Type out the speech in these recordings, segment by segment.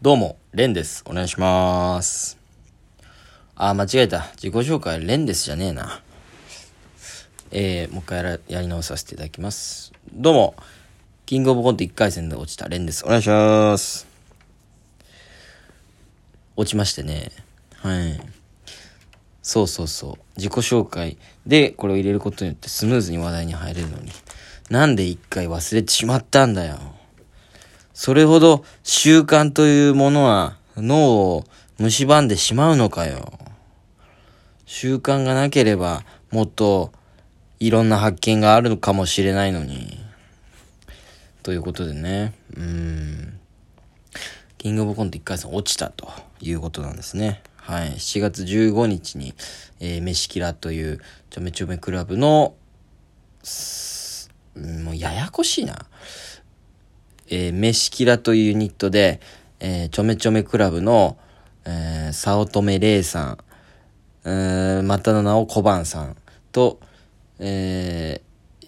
どうも、レンです。お願いします。あ、間違えた。自己紹介、レンですじゃねえな。えー、もう一回ややり直させていただきます。どうも、キングオブコント1回戦で落ちたレンです。お願いします。落ちましてね。はい。そうそうそう。自己紹介でこれを入れることによってスムーズに話題に入れるのに。なんで一回忘れてしまったんだよ。それほど習慣というものは脳を蝕んでしまうのかよ。習慣がなければもっといろんな発見があるのかもしれないのに。ということでね。うーん。キングオブコント1回戦落ちたということなんですね。はい。7月15日に、えー、飯キラというちょめちょめクラブの、もうややこしいな。えー、飯キラというユニットで、えー、ちょめちょめクラブの、えー、早乙女玲さん、えー、またの名を小判さんと、え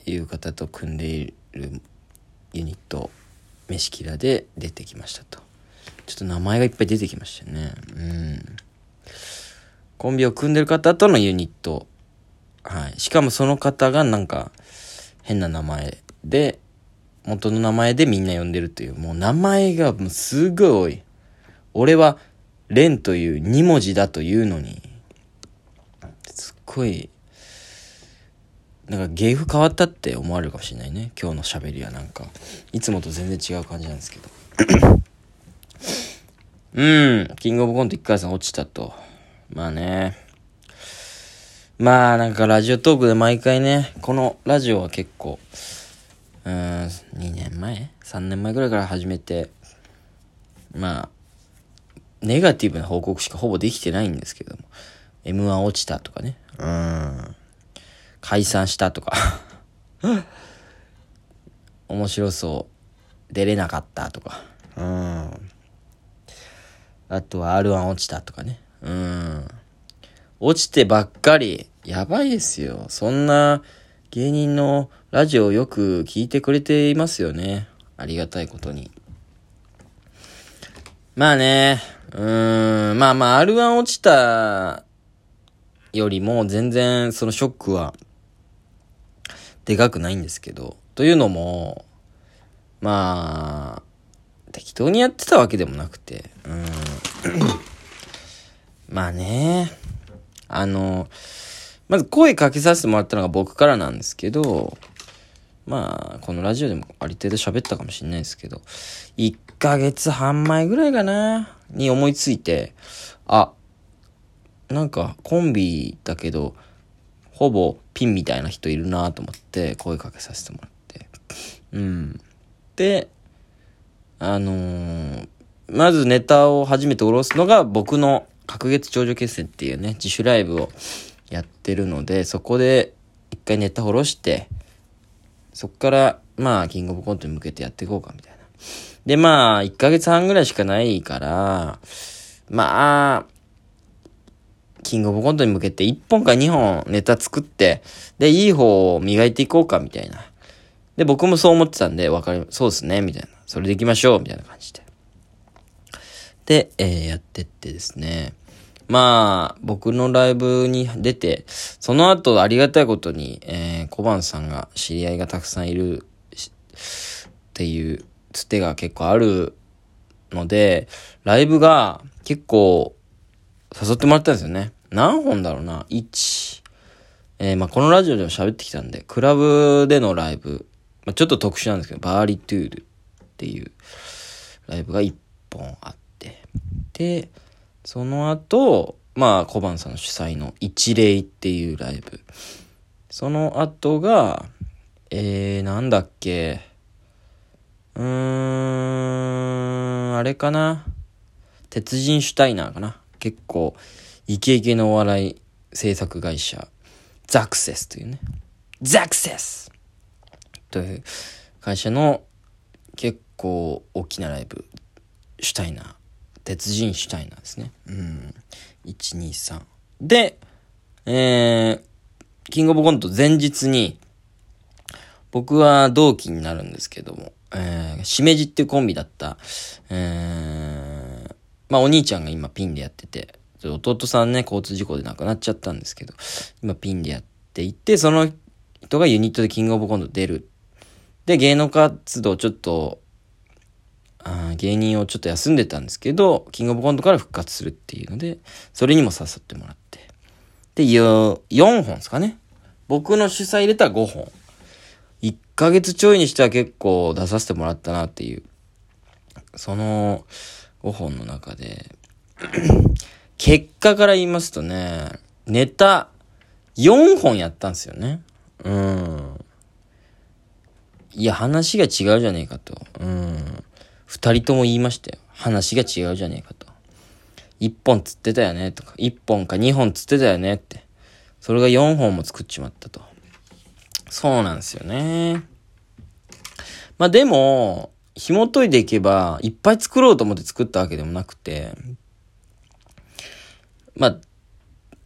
ー、いう方と組んでいるユニット、飯キラで出てきましたと。ちょっと名前がいっぱい出てきましたよね。うん。コンビを組んでる方とのユニット。はい。しかもその方がなんか変な名前で、元の名前でみんな呼んでるという、もう名前がもうすごい多い。俺は、レンという2文字だというのに、すっごい、なんか芸風変わったって思われるかもしれないね。今日の喋りはなんか、いつもと全然違う感じなんですけど。うん、キングオブコント1回戦落ちたと。まあね。まあなんかラジオトークで毎回ね、このラジオは結構、うん、2年前 ?3 年前ぐらいから始めて、まあ、ネガティブな報告しかほぼできてないんですけども、M1 落ちたとかね、うん、解散したとか、面白そう、出れなかったとか、うん、あとは R1 落ちたとかね、うん、落ちてばっかり、やばいですよ。そんな芸人のラジオをよく聞いてくれていますよね。ありがたいことに。まあね、うーん、まあまあ R1 落ちたよりも全然そのショックはでかくないんですけど、というのも、まあ、適当にやってたわけでもなくて、うん。まあね、あの、まず声かけさせてもらったのが僕からなんですけど、まあ、このラジオでもある程度喋ったかもしれないですけど、1ヶ月半前ぐらいかな、に思いついて、あ、なんかコンビだけど、ほぼピンみたいな人いるなと思って声かけさせてもらって。うん。で、あのーまずネタを初めて下ろすのが僕の隔月頂上決戦っていうね、自主ライブをやってるので、そこで一回ネタ下ろして、そっから、まあ、キングオブコントに向けてやっていこうかみたいな。で、まあ、1ヶ月半ぐらいしかないから、まあ、キングオブコントに向けて1本か2本ネタ作って、で、いい方を磨いていこうかみたいな。で、僕もそう思ってたんで、わかり、そうですね、みたいな。それで行きましょう、みたいな感じで。で、えーやってってですね。まあ、僕のライブに出て、その後ありがたいことに、えー、小判さんが知り合いがたくさんいるっていうつてが結構あるので、ライブが結構誘ってもらったんですよね。何本だろうな ?1、えーまあこのラジオでも喋ってきたんで、クラブでのライブ、まあ、ちょっと特殊なんですけど、バーリトゥールっていうライブが1本あって、で、その後、まあ、小判さんの主催の一例っていうライブ。その後が、えー、なんだっけ。うーん、あれかな。鉄人シュタイナーかな。結構、イケイケのお笑い制作会社、ザクセスというね。ザクセスという会社の結構大きなライブ、シュタイナー。鉄人シュタイナーですね。うん。123。で、えー、キングオブコント前日に、僕は同期になるんですけども、えー、しめじっていうコンビだった、えまあお兄ちゃんが今ピンでやってて、弟さんね、交通事故で亡くなっちゃったんですけど、今ピンでやっていて、その人がユニットでキングオブコント出る。で、芸能活動ちょっと、あ芸人をちょっと休んでたんですけど、キングオブコントから復活するっていうので、それにも誘ってもらって。で、4本ですかね。僕の主催入れたら5本。1ヶ月ちょいにしては結構出させてもらったなっていう。その5本の中で 結果から言いますとね、ネタ4本やったんですよね。うん。いや、話が違うじゃねえかと。うん。二人とも言いましたよ。話が違うじゃねえかと。一本つってたよねとか、一本か二本つってたよねって。それが四本も作っちまったと。そうなんですよね。まあでも、紐解いていけば、いっぱい作ろうと思って作ったわけでもなくて、まあ、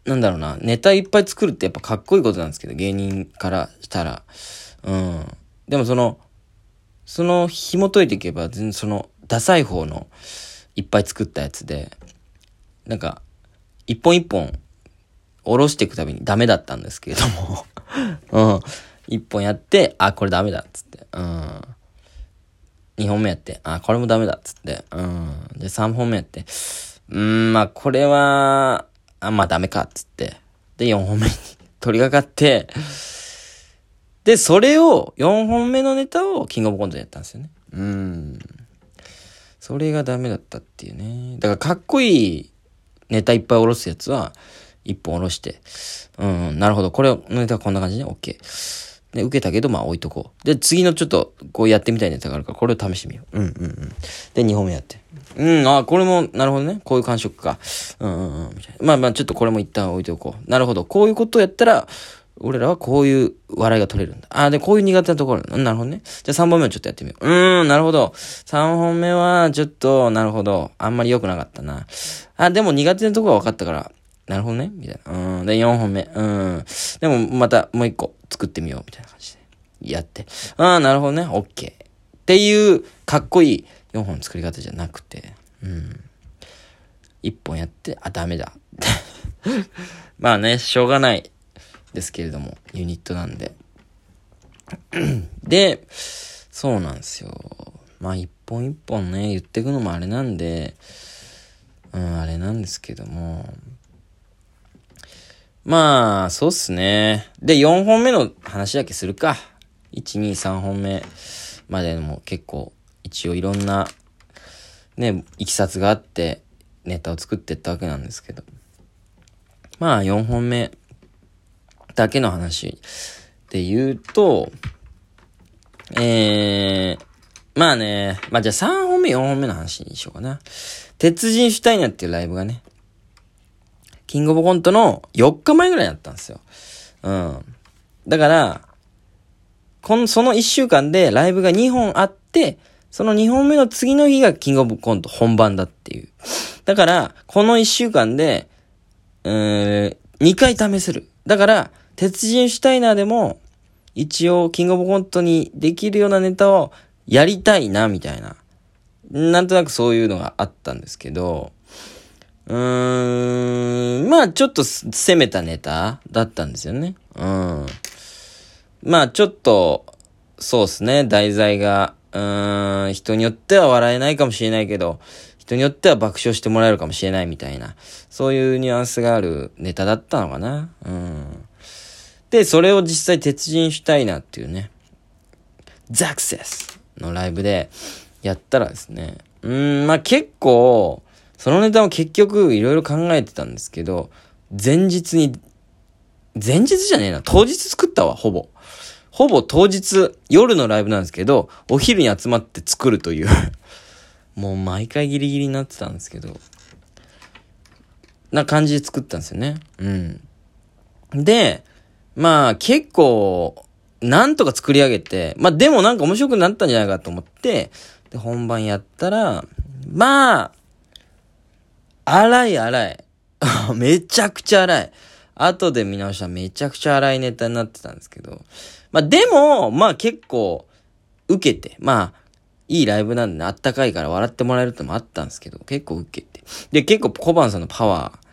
なんだろうな、ネタいっぱい作るってやっぱかっこいいことなんですけど、芸人からしたら。うん。でもその、その紐解いていけば、全然その、ダサい方のいっぱい作ったやつで、なんか、一本一本、下ろしていくたびにダメだったんですけれども うん。一本やって、あ、これダメだ、っつって。うん。二本目やって、あ、これもダメだ、っつって。うん。で、三本目やって、うん、まあ、これは、あ、まあダメか、っつって。で、4本目に 取り掛かって、で、それを、4本目のネタをキングオブコントでやったんですよね。うん。それがダメだったっていうね。だからかっこいいネタいっぱい下ろすやつは、1本下ろして、うん、なるほど。これのネタはこんな感じね。OK。で、受けたけど、まあ置いとこう。で、次のちょっと、こうやってみたいネタがあるから、これを試してみよう。うんうんうん。で、2本目やって。うん、あ、これも、なるほどね。こういう感触か。うんうんうん。まあまあ、ちょっとこれも一旦置いておこう。なるほど。こういうことやったら、俺らはこういう笑いが取れるんだ。ああ、で、こういう苦手なところ。うん、なるほどね。じゃあ3本目をちょっとやってみよう。うーん、なるほど。3本目は、ちょっと、なるほど。あんまり良くなかったな。あ、でも苦手なところは分かったから、なるほどね。みたいな。うん。で、4本目。うん。でも、また、もう一個作ってみよう。みたいな感じで。やって、ああ、なるほどね、オッケー。っていう、かっこいい4本作り方じゃなくて、うん。1本やって、あ、ダメだ。まあね、しょうがないですけれども、ユニットなんで。で、そうなんですよ。まあ一本一本ね、言ってくのもあれなんで、うん、あれなんですけども、まあ、そうっすね。で、4本目の話だけするか。1、2、3本目までも結構一応いろんなね、いきさつがあってネタを作ってったわけなんですけど。まあ4本目だけの話で言うと、えー、まあね、まあじゃあ3本目4本目の話にしようかな。鉄人シュタイナっていうライブがね、キングオブコントの4日前ぐらいだったんですよ。うん。だから、この、その1週間でライブが2本あって、その2本目の次の日がキングオブコント本番だっていう。だから、この1週間で、うーん、2回試せる。だから、鉄人シュタイナーでも、一応、キングオブコントにできるようなネタをやりたいな、みたいな。なんとなくそういうのがあったんですけど、うーん、まあちょっと攻めたネタだったんですよね。うん。まあちょっと、そうですね、題材が、うーん、人によっては笑えないかもしれないけど、人によっては爆笑してもらえるかもしれないみたいな、そういうニュアンスがあるネタだったのかな。うん。で、それを実際鉄人シュタイナーっていうね、ザクセスのライブでやったらですね、うん、まあ結構、そのネタも結局いろいろ考えてたんですけど、前日に、前日じゃねえな、当日作ったわ、ほぼ。ほぼ当日、夜のライブなんですけど、お昼に集まって作るという もう毎回ギリギリになってたんですけど、な感じで作ったんですよね。うん。で、まあ結構、なんとか作り上げて、まあでもなんか面白くなったんじゃないかと思って、で、本番やったら、まあ、荒い荒い。めちゃくちゃ荒い。後で見直したらめちゃくちゃ荒いネタになってたんですけど。まあでも、まあ結構、受けて、まあ、いいライブなんでね、あったかいから笑ってもらえるってもあったんですけど、結構受けて。で、結構小判さんのパワー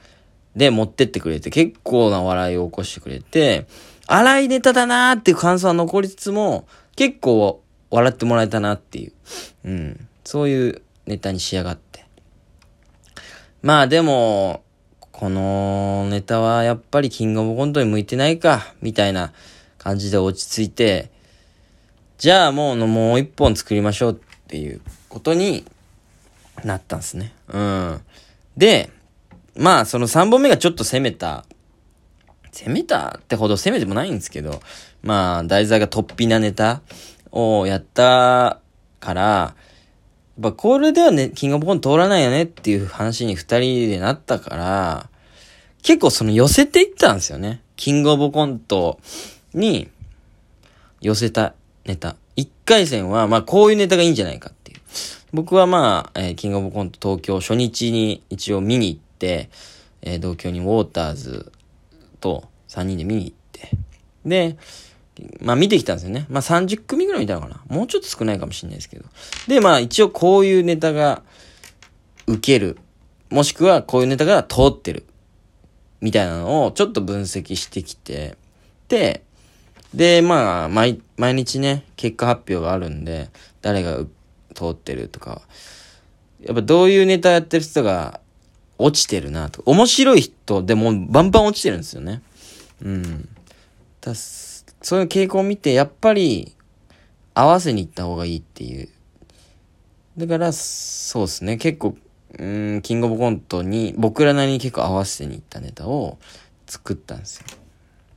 で持ってってくれて、結構な笑いを起こしてくれて、荒いネタだなーっていう感想は残りつつも、結構笑ってもらえたなっていう、うん、そういうネタに仕上がって。まあでも、このネタはやっぱりキングオブコントに向いてないか、みたいな感じで落ち着いて、じゃあもうのもう一本作りましょうっていうことになったんですね。うん。で、まあその3本目がちょっと攻めた、攻めたってほど攻めてもないんですけど、まあ題材が突飛なネタをやったから、やっぱこれではね、キングオブコント通らないよねっていう話に二人でなったから、結構その寄せていったんですよね。キングオブコントに寄せたネタ。一回戦は、まあこういうネタがいいんじゃないかっていう。僕はまあ、えー、キングオブコント東京初日に一応見に行って、えー、同居にウォーターズと3人で見に行って、で、まあ見てきたんですよね。まあ30組ぐらい見たのかな。もうちょっと少ないかもしれないですけど。で、まあ一応こういうネタが受ける。もしくはこういうネタが通ってる。みたいなのをちょっと分析してきて、で、で、まあ、毎、毎日ね、結果発表があるんで、誰が通ってるとか、やっぱどういうネタやってる人が落ちてるなと。面白い人でもバンバン落ちてるんですよね。うん。だそういう傾向を見て、やっぱり合わせに行った方がいいっていう。だから、そうですね。結構、うん、キングオブコントに、僕らなりに結構合わせに行ったネタを作ったんですよ。